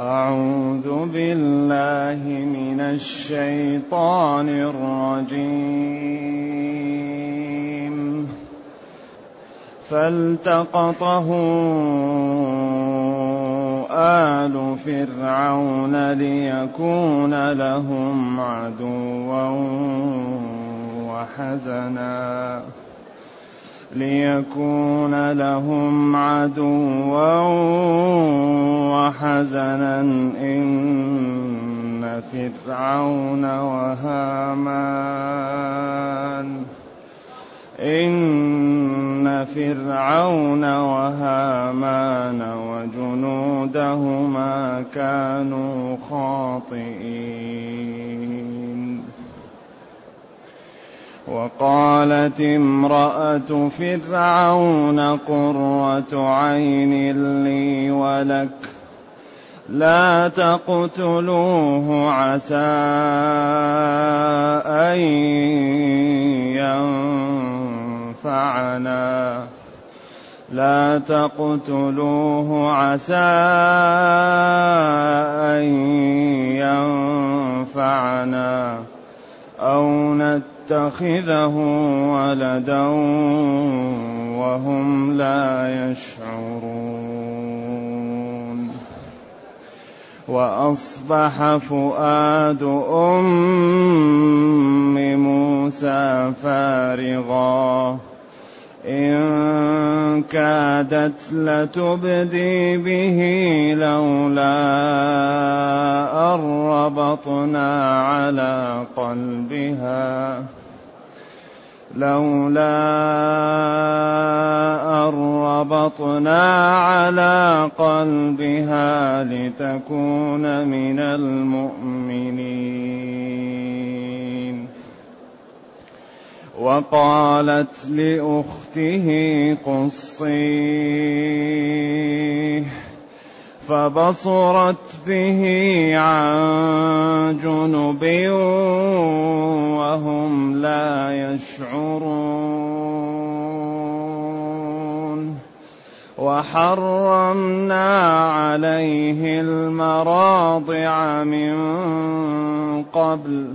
أعوذ بالله من الشيطان الرجيم. فالتقطه آل فرعون ليكون لهم عدوا وحزنا. ليكون لهم عدوا وحزنا. إن فرعون وهامان إن فرعون وهامان وجنودهما كانوا خاطئين. وقالت امرأة فرعون قرة عين لي ولك لا تقتلوه عسى أن ينفعنا. لا تقتلوه عسى أن ينفعنا. أو نتخذه ولدا وهم لا يشعرون. وأصبح فؤاد أم موسى فارغا. إن كادت لتبدي به لولا أن ربطنا على قلبها. لولا أن ربطنا على قلبها لتكون من المؤمنين. وقالت لأخته قصيه فبصرت به عن جنب وهم لا يشعرون. وحرمنا عليه المراضع من قبل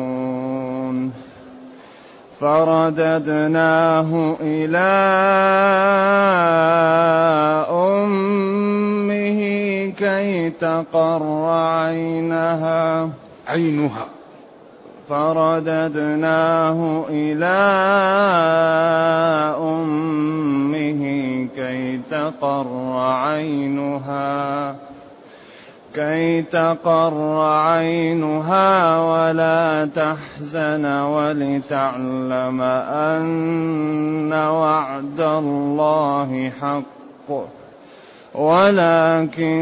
فرددناه إلى أمه كي تقر عينها. عينها. فرددناه إلى أمه كي تقر عينها. كي تقر عينها ولا تحزن ولتعلم أن وعد الله حق ولكن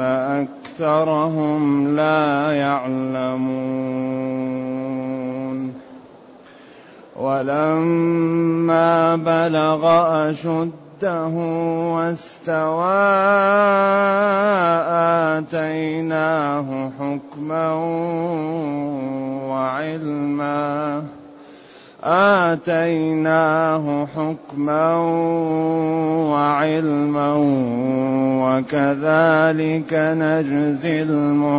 أكثرهم لا يعلمون. ولما بلغ أشد أخذته واستوى آتيناه حكما وعلما. آتيناه حكما وعلما وكذلك نجزي المحسنين.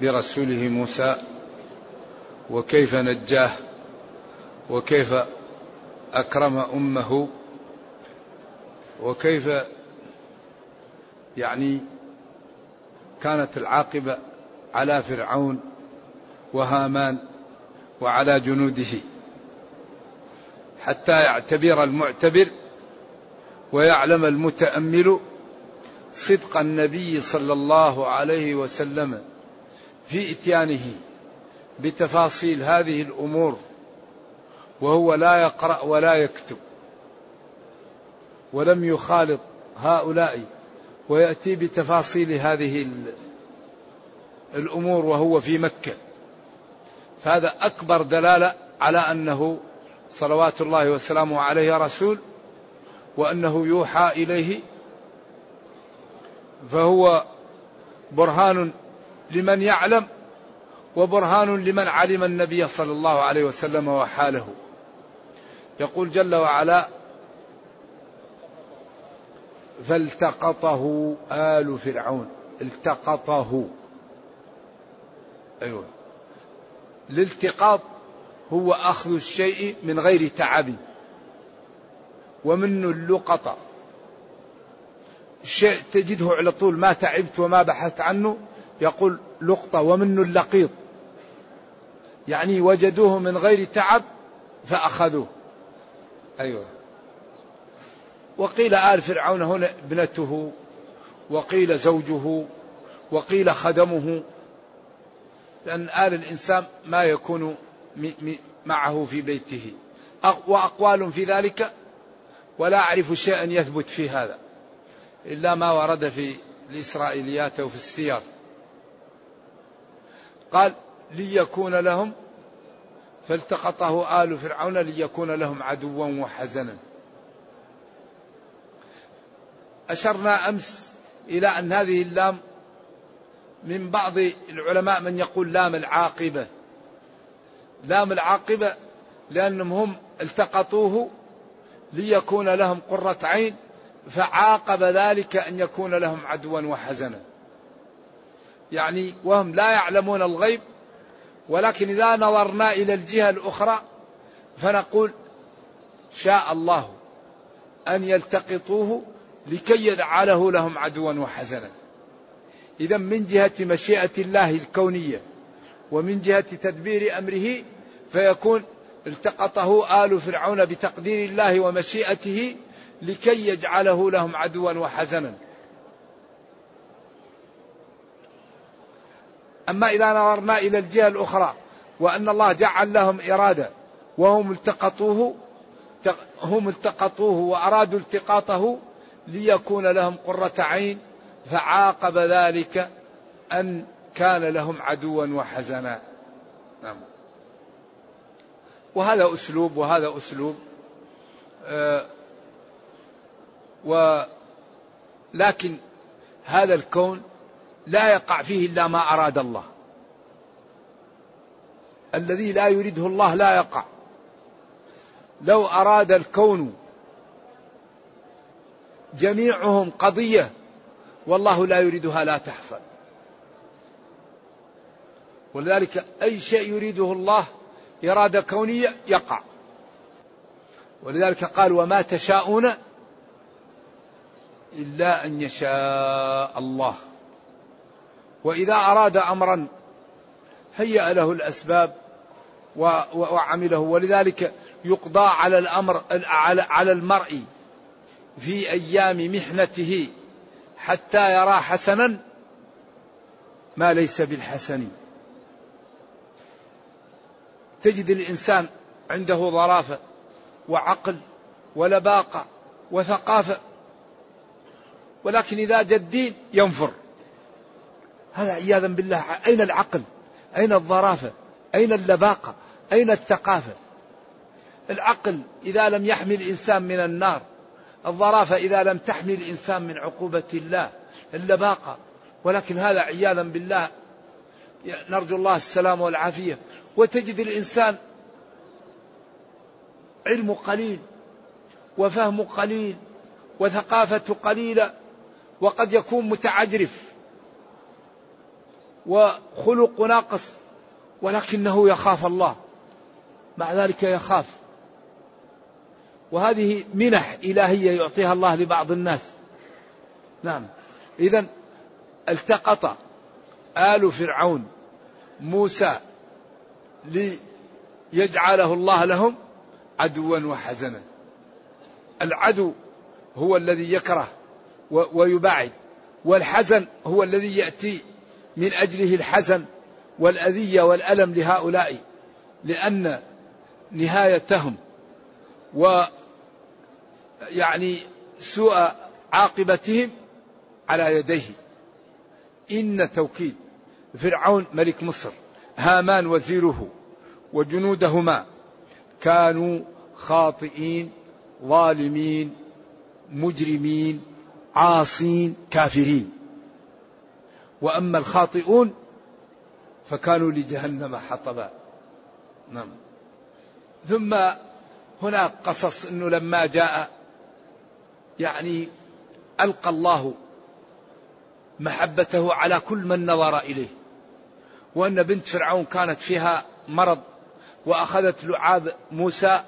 برسوله موسى وكيف نجاه وكيف أكرم أمه وكيف يعني كانت العاقبة على فرعون وهامان وعلى جنوده حتى يعتبر المعتبر ويعلم المتأمل صدق النبي صلى الله عليه وسلم في إتيانه بتفاصيل هذه الأمور وهو لا يقرأ ولا يكتب ولم يخالط هؤلاء ويأتي بتفاصيل هذه الأمور وهو في مكة. فهذا أكبر دلالة على أنه صلوات الله وسلامه عليه رسول وأنه يوحى إليه فهو برهان لمن يعلم وبرهان لمن علم النبي صلى الله عليه وسلم وحاله. يقول جل وعلا فالتقطه آل فرعون. التقطه. أيوة. الالتقاط هو أخذ الشيء من غير تعب ومن اللقطة شيء تجده على طول ما تعبت وما بحثت عنه. يقول لقطة ومن اللقيط. يعني وجدوه من غير تعب فأخذوه. أيوة. وقيل آل فرعون هنا ابنته وقيل زوجه وقيل خدمه. لأن آل الإنسان ما يكون معه في بيته. وأقوال في ذلك؟ ولا أعرف شيئا يثبت في هذا. إلا ما ورد في الإسرائيليات وفي السير قال ليكون لهم فالتقطه آل فرعون ليكون لهم عدوا وحزنا. أشرنا أمس إلى أن هذه اللام من بعض العلماء من يقول لام العاقبة. لام العاقبة لأنهم هم التقطوه ليكون لهم قرة عين فعاقب ذلك أن يكون لهم عدوا وحزنا. يعني وهم لا يعلمون الغيب ولكن إذا نظرنا إلى الجهة الأخرى فنقول شاء الله أن يلتقطوه لكي يجعله لهم عدوا وحزنا. إذا من جهة مشيئة الله الكونية ومن جهة تدبير أمره فيكون التقطه آل فرعون بتقدير الله ومشيئته لكي يجعله لهم عدوا وحزنا. أما إذا نظرنا إلى الجهة الأخرى وأن الله جعل لهم إرادة وهم التقطوه هم التقطوه وأرادوا التقاطه ليكون لهم قرة عين فعاقب ذلك أن كان لهم عدوا وحزنا. نعم. وهذا أسلوب وهذا أسلوب. آه ولكن هذا الكون لا يقع فيه إلا ما أراد الله. الذي لا يريده الله لا يقع. لو أراد الكون جميعهم قضية والله لا يريدها لا تحصل. ولذلك أي شيء يريده الله إرادة كونية يقع. ولذلك قال وما تشاءون إلا أن يشاء الله. وإذا أراد أمرا هيأ له الأسباب وعمله. ولذلك يقضى على الأمر على المرء في أيام محنته حتى يرى حسنا ما ليس بالحسن. تجد الإنسان عنده ظرافة وعقل ولباقة وثقافة ولكن إذا جدين ينفر. هذا عياذا بالله. أين العقل؟ أين الظرافة؟ أين اللباقة؟ أين الثقافة؟ العقل إذا لم يحمي الإنسان من النار الظرافة إذا لم تحمي الإنسان من عقوبة الله اللباقة. ولكن هذا عياذا بالله. نرجو الله السلامة والعافية. وتجد الإنسان علم قليل وفهم قليل وثقافة قليلة وقد يكون متعجرف. وخلق ناقص ولكنه يخاف الله. مع ذلك يخاف. وهذه منح إلهية يعطيها الله لبعض الناس. نعم. إذا التقط آل فرعون موسى ليجعله الله لهم عدوا وحزنا. العدو هو الذي يكره ويباعد والحزن هو الذي يأتي من أجله الحزن والأذية والألم لهؤلاء لأن نهايتهم و يعني سوء عاقبتهم على يديه. إن توكيد فرعون ملك مصر هامان وزيره وجنودهما كانوا خاطئين ظالمين مجرمين عاصين كافرين. وأما الخاطئون فكانوا لجهنم حطبا. نعم. ثم هناك قصص إنه لما جاء يعني ألقى الله محبته على كل من نظر إليه. وأن بنت فرعون كانت فيها مرض وأخذت لعاب موسى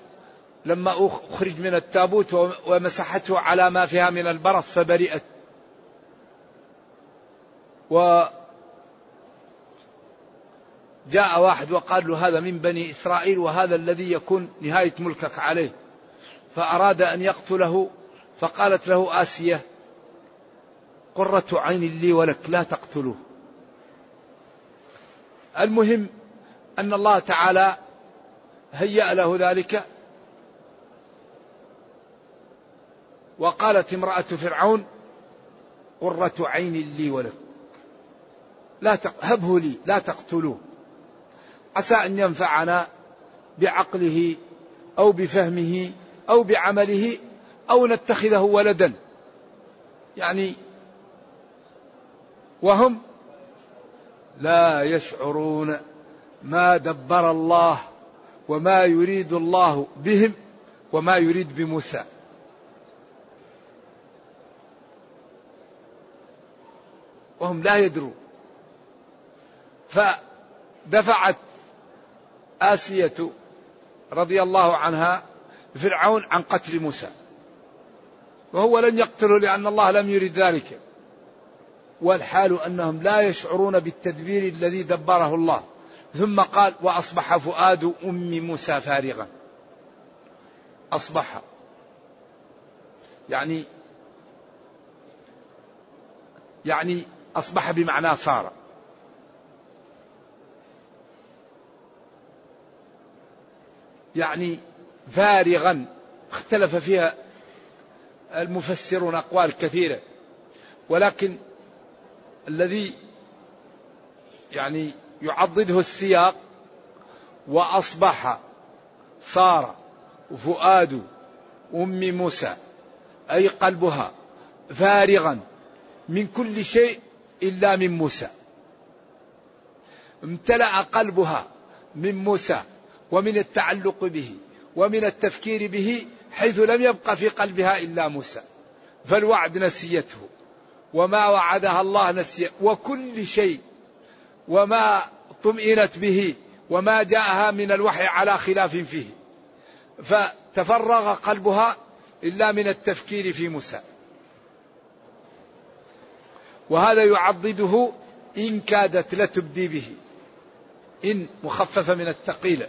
لما أخرج من التابوت ومسحته على ما فيها من البرص فبرئت. و جاء واحد وقال له هذا من بني إسرائيل وهذا الذي يكون نهاية ملكك عليه. فأراد أن يقتله فقالت له آسية قرة عين لي ولك لا تقتلوه. المهم أن الله تعالى هيأ له ذلك وقالت امرأة فرعون قرة عين لي ولك. لا هبه لي لا تقتلوه. عسى أن ينفعنا بعقله أو بفهمه أو بعمله أو نتخذه ولدا. يعني وهم لا يشعرون ما دبر الله وما يريد الله بهم وما يريد بموسى. وهم لا يدرون. فدفعت آسية رضي الله عنها فرعون عن قتل موسى. وهو لن يقتله لأن الله لم يرد ذلك. والحال أنهم لا يشعرون بالتدبير الذي دبره الله. ثم قال وأصبح فؤاد أم موسى فارغا. أصبح. يعني يعني أصبح بمعنى صار. يعني فارغا. اختلف فيها المفسرون أقوال كثيرة. ولكن الذي يعني يعضده السياق وأصبح صار فؤاد أم موسى أي قلبها فارغا من كل شيء إلا من موسى. امتلأ قلبها من موسى. ومن التعلق به ومن التفكير به حيث لم يبق في قلبها إلا موسى فالوعد نسيته وما وعدها الله نسي وكل شيء وما طمئنت به وما جاءها من الوحي على خلاف فيه فتفرغ قلبها إلا من التفكير في موسى. وهذا يعضده إن كادت لتبدي به إن مخففة من الثقيله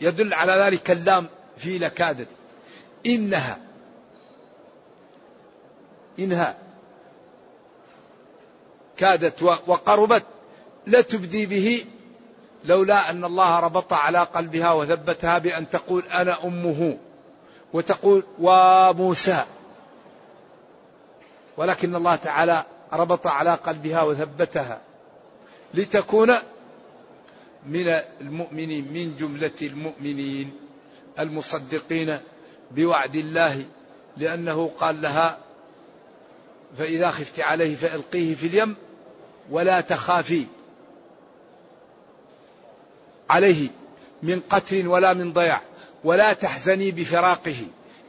يدل على ذلك اللام في لكادت إنها إنها كادت وقربت لتبدي به لولا أن الله ربط على قلبها وثبتها بأن تقول أنا أمه وتقول وموسى. ولكن الله تعالى ربط على قلبها وثبتها لتكون من المؤمنين من جملة المؤمنين المصدقين بوعد الله لأنه قال لها فإذا خفت عليه فألقيه في اليم ولا تخافي عليه من قتل ولا من ضياع ولا تحزني بفراقه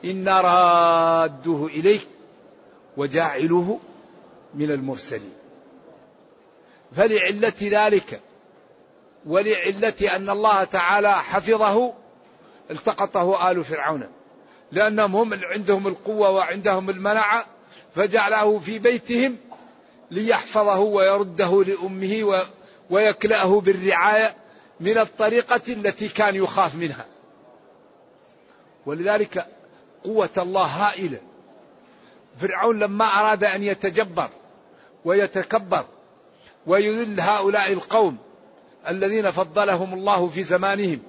إنا رادوه إليك وجاعلوه من المرسلين. فلعلة ذلك ولعلة أن الله تعالى حفظه التقطه آل فرعون. لأنهم هم عندهم القوة وعندهم المنعة فجعله في بيتهم ليحفظه ويرده لأمه ويكلأه بالرعاية من الطريقة التي كان يخاف منها. ولذلك قوة الله هائلة. فرعون لما أراد أن يتجبر ويتكبر ويذل هؤلاء القوم الذين فضلهم الله في زمانهم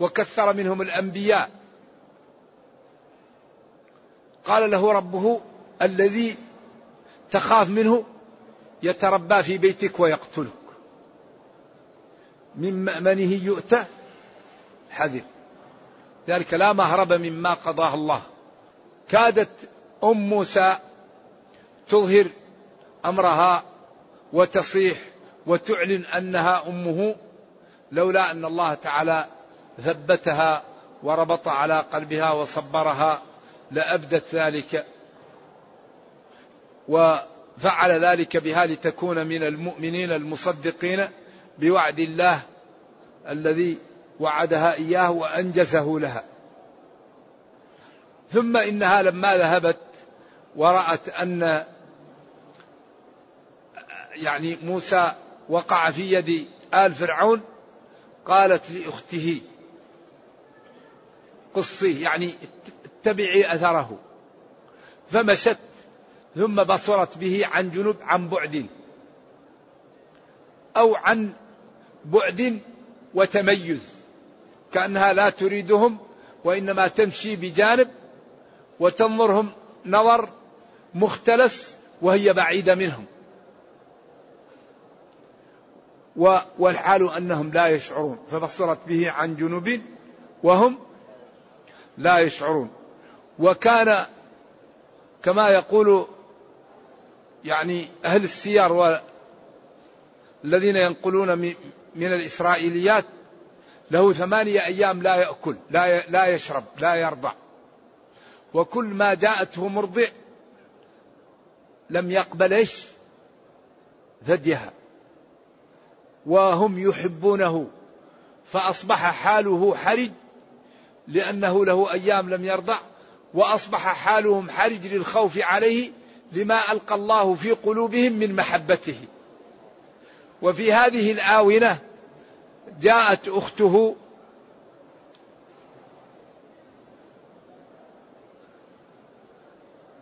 وكثر منهم الأنبياء. قال له ربه الذي تخاف منه يتربى في بيتك ويقتلك. من مأمنه يؤتى حذر. ذلك لا مهرب مما قضاه الله. كادت أم موسى تظهر أمرها وتصيح وتعلن أنها أمه لولا أن الله تعالى ثبتها وربط على قلبها وصبرها لأبدت ذلك وفعل ذلك بها لتكون من المؤمنين المصدقين بوعد الله الذي وعدها إياه وأنجزه لها. ثم إنها لما ذهبت ورأت أن يعني موسى وقع في يد آل فرعون قالت لأخته قصيه يعني اتبعي أثره. فمشت ثم بصرت به عن جنوب عن بعد أو عن بعد وتميز. كأنها لا تريدهم وإنما تمشي بجانب وتنظرهم نظر مختلس وهي بعيدة منهم. والحال أنهم لا يشعرون فبصرت به عن جنوب وهم لا يشعرون. وكان كما يقول يعني أهل السير والذين ينقلون من الإسرائيليات له ثمانية أيام لا يأكل لا لا يشرب لا يرضع. وكل ما جاءته مرضع لم يقبل إيش؟ ثديها وهم يحبونه. فأصبح حاله حرج لأنه له أيام لم يرضع وأصبح حالهم حرج للخوف عليه لما ألقى الله في قلوبهم من محبته. وفي هذه الآونة جاءت أخته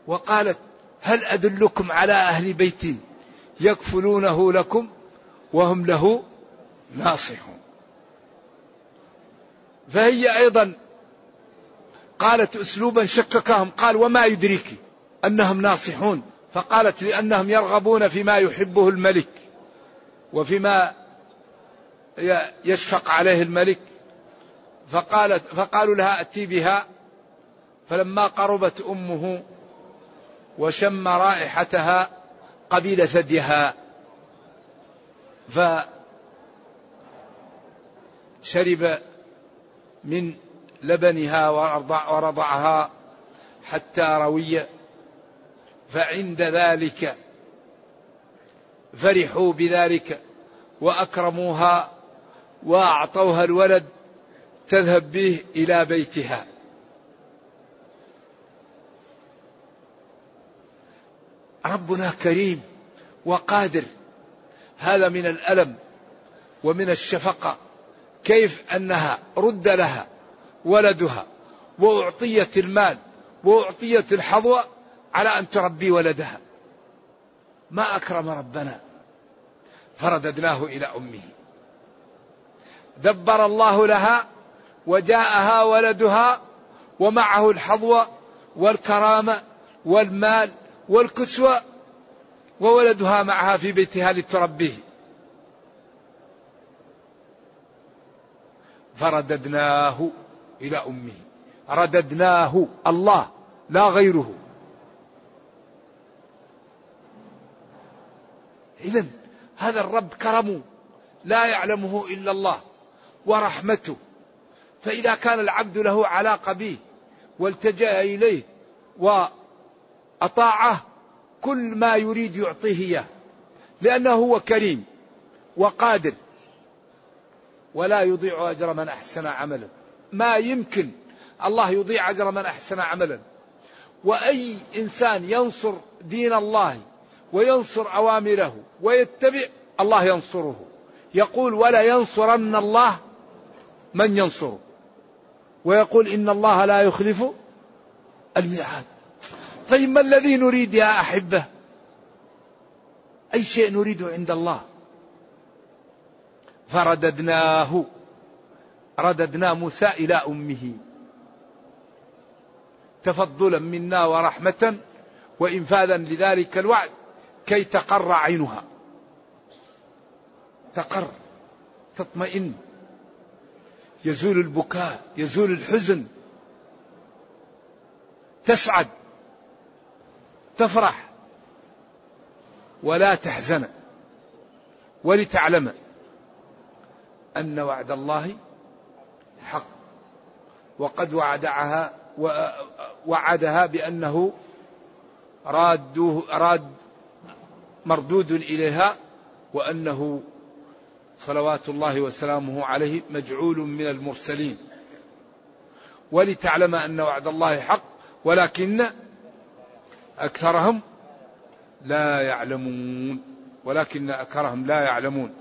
وقالت هل أدلكم على أهل بيت يكفلونه لكم؟ وهم له ناصحون. فهي أيضا قالت أسلوبا شككهم قال وما يدريك أنهم ناصحون. فقالت لأنهم يرغبون فيما يحبه الملك وفيما يشفق عليه الملك. فقالت فقالوا لها ائتي بها. فلما قربت أمه وشم رائحتها قبيل ثديها. فشرب من لبنها ورضعها حتى روي فعند ذلك فرحوا بذلك وأكرموها وأعطوها الولد تذهب به إلى بيتها. ربنا كريم وقادر هذا من الألم ومن الشفقة. كيف أنها رد لها ولدها وأعطيت المال وأعطيت الحظوة على أن تربي ولدها؟ ما أكرم ربنا. فرددناه إلى أمه. دبر الله لها وجاءها ولدها ومعه الحظوة والكرامة والمال والكسوة وولدها معها في بيتها لتربيه. فرددناه إلى أمه. رددناه الله لا غيره. إذا هذا الرب كرمه لا يعلمه إلا الله ورحمته. فإذا كان العبد له علاقة به والتجأ إليه وأطاعه كل ما يريد يعطيه إياه لأنه هو كريم وقادر ولا يضيع أجر من أحسن عملا ما يمكن الله يضيع أجر من أحسن عملا. وأي إنسان ينصر دين الله وينصر أوامره ويتبع الله ينصره. يقول ولا ينصرن الله من ينصره. ويقول إن الله لا يخلف الميعاد. طيب ما الذي نريد يا أحبة؟ أي شيء نريده عند الله. فرددناه رددنا موسى إلى أمه. تفضلا منا ورحمة وإنفاذا لذلك الوعد كي تقر عينها. تقر تطمئن. يزول البكاء يزول الحزن. تسعد. تفرح ولا تحزن ولتعلم أن وعد الله حق وقد وعدها وعدها بأنه رادوه راد مردود إليها وأنه صلوات الله وسلامه عليه مجعول من المرسلين ولتعلم أن وعد الله حق ولكن أكثرهم لا يعلمون ولكن أكثرهم لا يعلمون.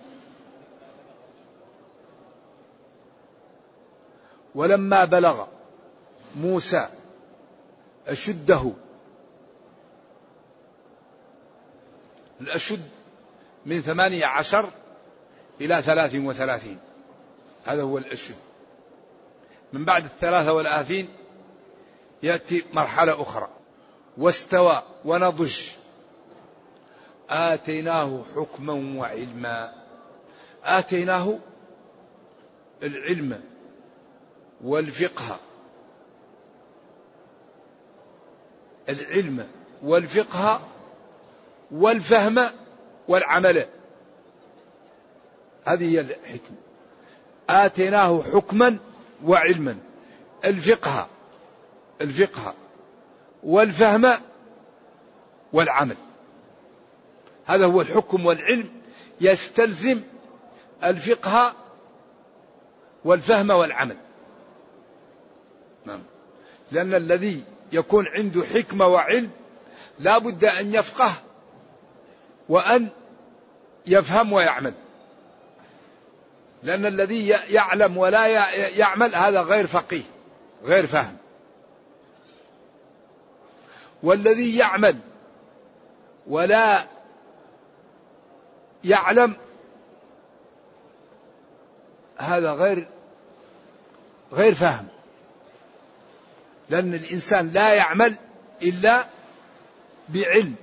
ولما بلغ موسى أشده الأشد من ثمانية عشر إلى ثلاث وثلاثين. هذا هو الأشد. من بعد الثلاثة والآثين يأتي مرحلة أخرى. واستوى ونضج. آتيناه حكما وعلما. آتيناه العلم والفقه. العلم والفقه والفهم والعمل. هذه هي الحكمة. آتيناه حكما وعلما. الفقه الفقه. والفهم والعمل. هذا هو الحكم والعلم يستلزم الفقه والفهم والعمل. نعم. لأن الذي يكون عنده حكمة وعلم لا بد أن يفقه وأن يفهم ويعمل. لأن الذي يعلم ولا يعمل هذا غير فقيه غير فهم والذي يعمل ولا يعلم هذا غير غير فهم لأن الإنسان لا يعمل إلا بعلم.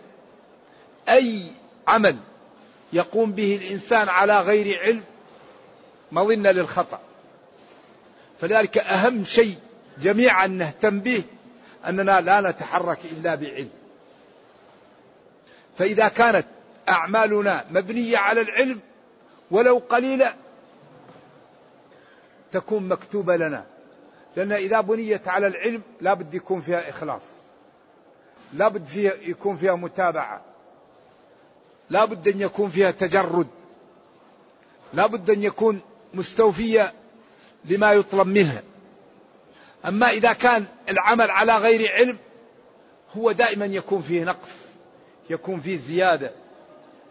أي عمل يقوم به الإنسان على غير علم مظنة للخطأ. فلذلك أهم شيء جميعا نهتم به أننا لا نتحرك إلا بعلم. فإذا كانت أعمالنا مبنية على العلم ولو قليلة تكون مكتوبة لنا. لأن إذا بنيت على العلم لا بد يكون فيها إخلاص. لا بد فيها يكون فيها متابعة. لا بد أن يكون فيها تجرد. لا بد أن يكون مستوفية لما يطلب منها. أما إذا كان العمل على غير علم هو دائما يكون فيه نقص يكون فيه زيادة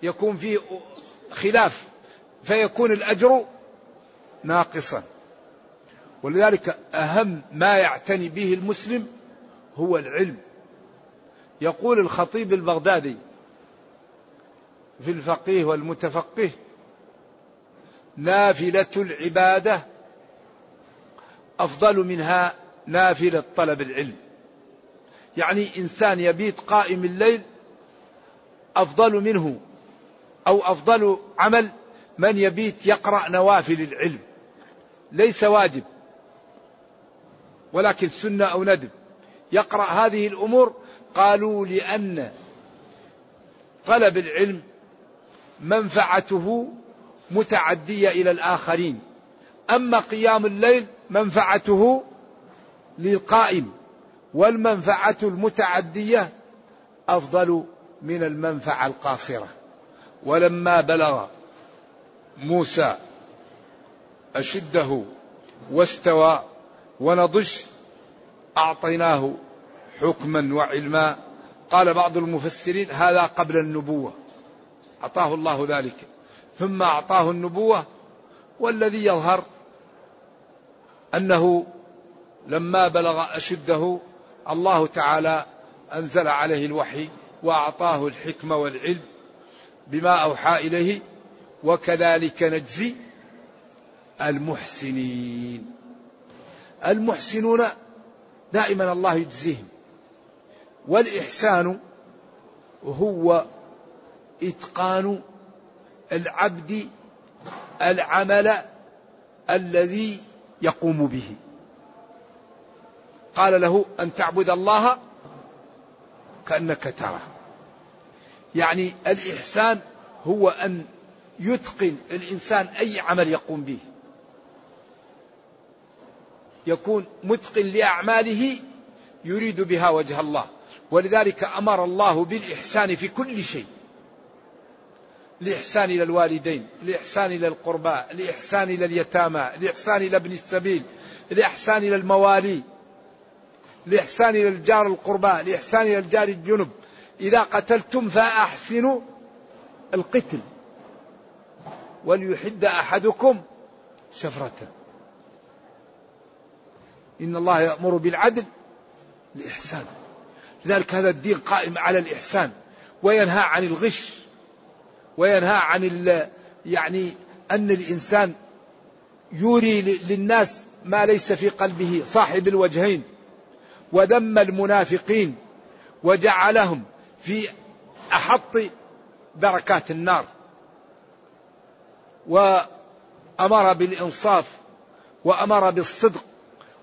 يكون فيه خلاف فيكون الأجر ناقصا. ولذلك أهم ما يعتني به المسلم هو العلم. يقول الخطيب البغدادي في الفقيه والمتفقه نافلة العبادة أفضل منها نافلة طلب العلم. يعني إنسان يبيت قائم الليل أفضل منه أو أفضل عمل من يبيت يقرأ نوافل العلم. ليس واجب ولكن سنة أو ندب. يقرأ هذه الأمور قالوا لأن طلب العلم منفعته متعدية إلى الآخرين. أما قيام الليل منفعته للقائم والمنفعة المتعدية أفضل من المنفعة القاصرة. ولما بلغ موسى أشده واستوى ونضج أعطيناه حكما وعلما. قال بعض المفسرين هذا قبل النبوة أعطاه الله ذلك. ثم أعطاه النبوة والذي يظهر أنه لما بلغ أشده الله تعالى أنزل عليه الوحي وأعطاه الحكمة والعلم بما أوحى إليه وكذلك نجزي المحسنين. المحسنون دائما الله يجزيهم والإحسان هو إتقان العبد العمل الذي يقوم به. قال له أن تعبد الله كأنك تراه. يعني الإحسان هو أن يتقن الإنسان أي عمل يقوم به. يكون متقن لأعماله يريد بها وجه الله. ولذلك أمر الله بالإحسان في كل شيء. الإحسان إلى الوالدين الإحسان إلى القربى الإحسان إلى اليتامى الإحسان إلى ابن السبيل الإحسان إلى الموالي. الإحسان إلى الجار القربى الإحسان إلى الجار الجنب. إذا قتلتم فأحسنوا القتل. وليحد أحدكم شفرته. إن الله يأمر بالعدل الإحسان لذلك هذا الدين قائم على الإحسان. وينهى عن الغش. وينهى عن يعني أن الإنسان يوري للناس ما ليس في قلبه صاحب الوجهين. وذم المنافقين وجعلهم في أحط دركات النار وأمر بالإنصاف وأمر بالصدق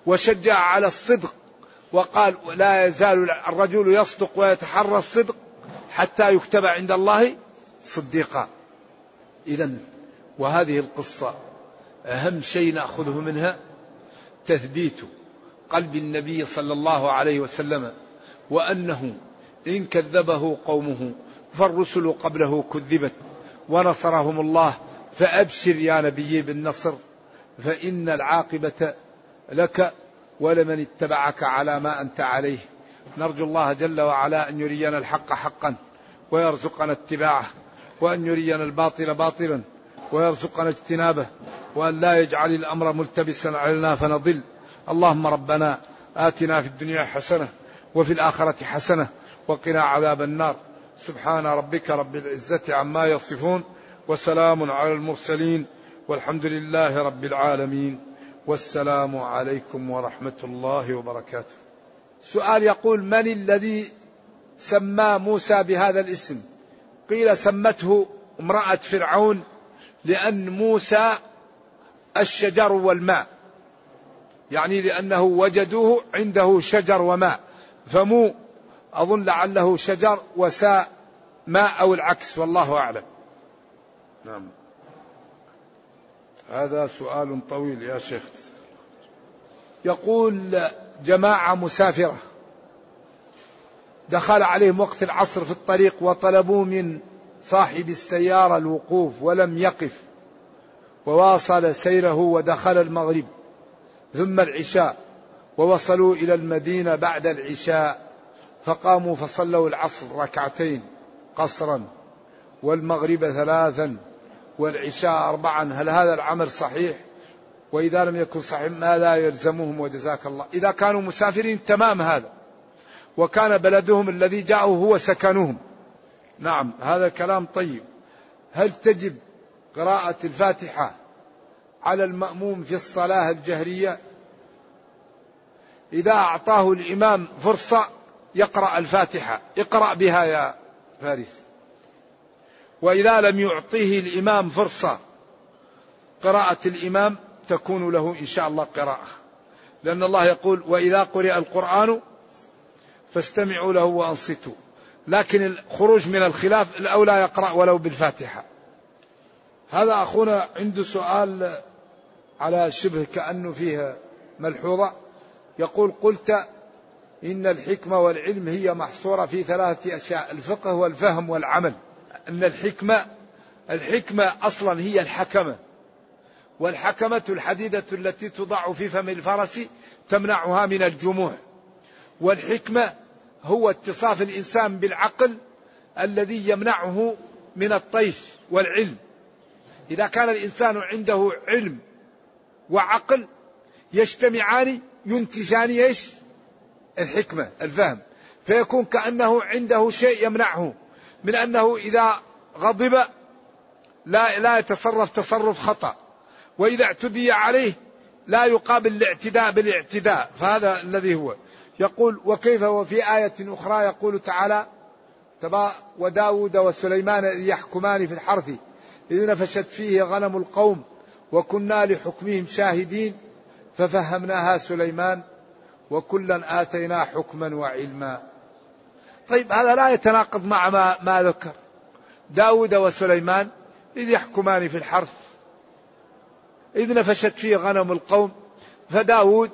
وشجع على الصدق وقال لا يزال الرجل يصدق ويتحرى الصدق حتى يكتب عند الله صديقا. إذا وهذه القصة أهم شيء نأخذه منها تثبيت قلب النبي صلى الله عليه وسلم وأنه إن كذبه قومه فالرسل قبله كذبت ونصرهم الله فأبشر يا نبي بالنصر فإن العاقبة لك ولمن اتبعك على ما أنت عليه. نرجو الله جل وعلا أن يرينا الحق حقا ويرزقنا اتباعه وأن يرينا الباطل باطلا ويرزقنا اجتنابه وأن لا يجعل الأمر ملتبسا علينا فنضل. اللهم ربنا آتنا في الدنيا حسنة وفي الآخرة حسنة وقنا عذاب النار. سبحان ربك رب العزة عما يصفون وسلام على المرسلين والحمد لله رب العالمين. والسلام عليكم ورحمة الله وبركاته. سؤال يقول من الذي سمى موسى بهذا الاسم؟ قيل سمته امرأة فرعون لأن موسى الشجر والماء. يعني لأنه وجدوه عنده شجر وماء. فمو أظن لعله شجر وساء ماء أو العكس والله أعلم. نعم. هذا سؤال طويل يا شيخ. يقول جماعة مسافرة. دخل عليهم وقت العصر في الطريق وطلبوا من صاحب السيارة الوقوف ولم يقف. وواصل سيره ودخل المغرب. ثم العشاء ووصلوا إلى المدينة بعد العشاء فقاموا فصلوا العصر ركعتين قصرا والمغرب ثلاثا والعشاء أربعا. هل هذا العمل صحيح؟ وإذا لم يكن صحيح ماذا يلزمهم وجزاك الله؟ إذا كانوا مسافرين تمام هذا وكان بلدهم الذي جاءوا هو سكنهم. نعم هذا كلام طيب. هل تجب قراءة الفاتحة على المأموم في الصلاة الجهرية. إذا أعطاه الإمام فرصة يقرأ الفاتحة. اقرأ بها يا فارس. وإذا لم يعطيه الإمام فرصة قراءة الإمام تكون له إن شاء الله قراءة. لأن الله يقول وإذا قرئ القرآن فاستمعوا له وأنصتوا. لكن الخروج من الخلاف الأولى يقرأ ولو بالفاتحة. هذا أخونا عنده سؤال على شبه كأنه فيه ملحوظة. يقول قلت إن الحكمة والعلم هي محصورة في ثلاثة أشياء الفقه والفهم والعمل. أن الحكمة الحكمة أصلا هي الحكمة. والحكمة الحديدة التي تضع في فم الفرس تمنعها من الجموع. والحكمة هو اتصاف الإنسان بالعقل الذي يمنعه من الطيش والعلم. إذا كان الإنسان عنده علم وعقل يجتمعان ينتجان إيش؟ الحكمة الفهم. فيكون كأنه عنده شيء يمنعه من أنه إذا غضب لا لا يتصرف تصرف خطأ. وإذا اعتدي عليه لا يقابل الاعتداء بالاعتداء. فهذا الذي هو. يقول وكيف وفي آية أخرى يقول تعالى تبا وداود وسليمان يحكمان في الحرث. إذ نفشت فيه غنم القوم وكنا لحكمهم شاهدين ففهمناها سليمان وكلا آتينا حكما وعلما. طيب هذا لا يتناقض مع ما, ما ذكر. داود وسليمان إذ يحكمان في الحرث. إذ نفشت فيه غنم القوم فداود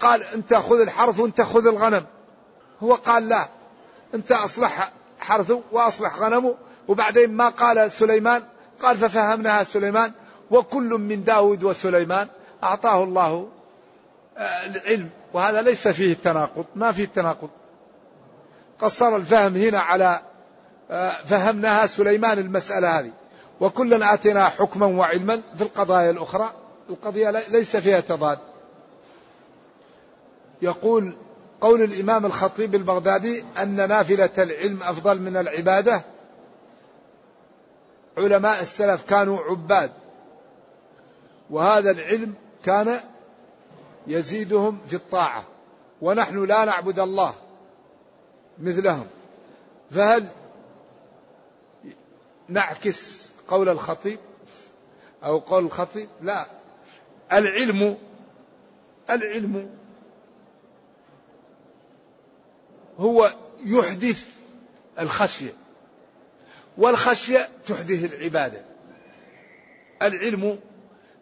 قال أنت خذ الحرث وأنت خذ الغنم. هو قال لا أنت أصلح حرثه وأصلح غنمه. وبعدين ما قال سليمان قال ففهمناها سليمان. وكل من داود وسليمان أعطاه الله آه، العلم. وهذا ليس فيه تناقض ما فيه تناقض قصر الفهم هنا على آه، فهمناها سليمان المسألة هذه. وكلا آتينا حكما وعلما في القضايا الأخرى. القضية ليس فيها تضاد. يقول قول الإمام الخطيب البغدادي أن نافلة العلم أفضل من العبادة. علماء السلف كانوا عباد. وهذا العلم كان يزيدهم في الطاعة. ونحن لا نعبد الله مثلهم. فهل نعكس قول الخطيب أو قول الخطيب؟ لا. العلم العلم هو يحدث الخشية والخشية تحدث العبادة. العلم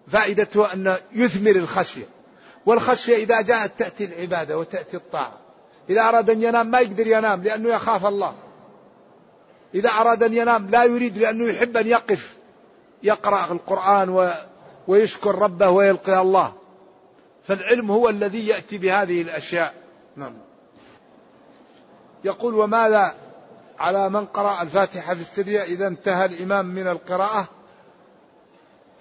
فائدته أن يثمر الخشية. والخشية إذا جاءت تأتي العبادة وتأتي الطاعة. إذا أراد أن ينام ما يقدر ينام لأنه يخاف الله. إذا أراد أن ينام لا يريد لأنه يحب أن يقف. يقرأ القرآن و ويشكر ربه ويلقي الله. فالعلم هو الذي يأتي بهذه الأشياء. نعم. يقول وماذا على من قرأ الفاتحة في السرية إذا انتهى الإمام من القراءة؟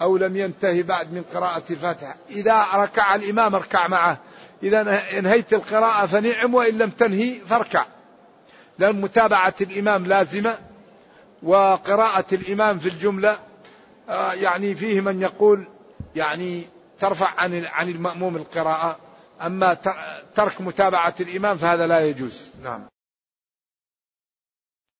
أو لم ينتهي بعد من قراءة الفاتحة. إذا ركع الإمام اركع معه. إذا انهيت القراءة فنعم وإن لم تنهي فاركع. لأن متابعة الإمام لازمة وقراءة الإمام في الجملة آه، يعني فيه من يقول يعني ترفع عن عن المأموم القراءة. أما ترك متابعة الإمام فهذا لا يجوز. نعم.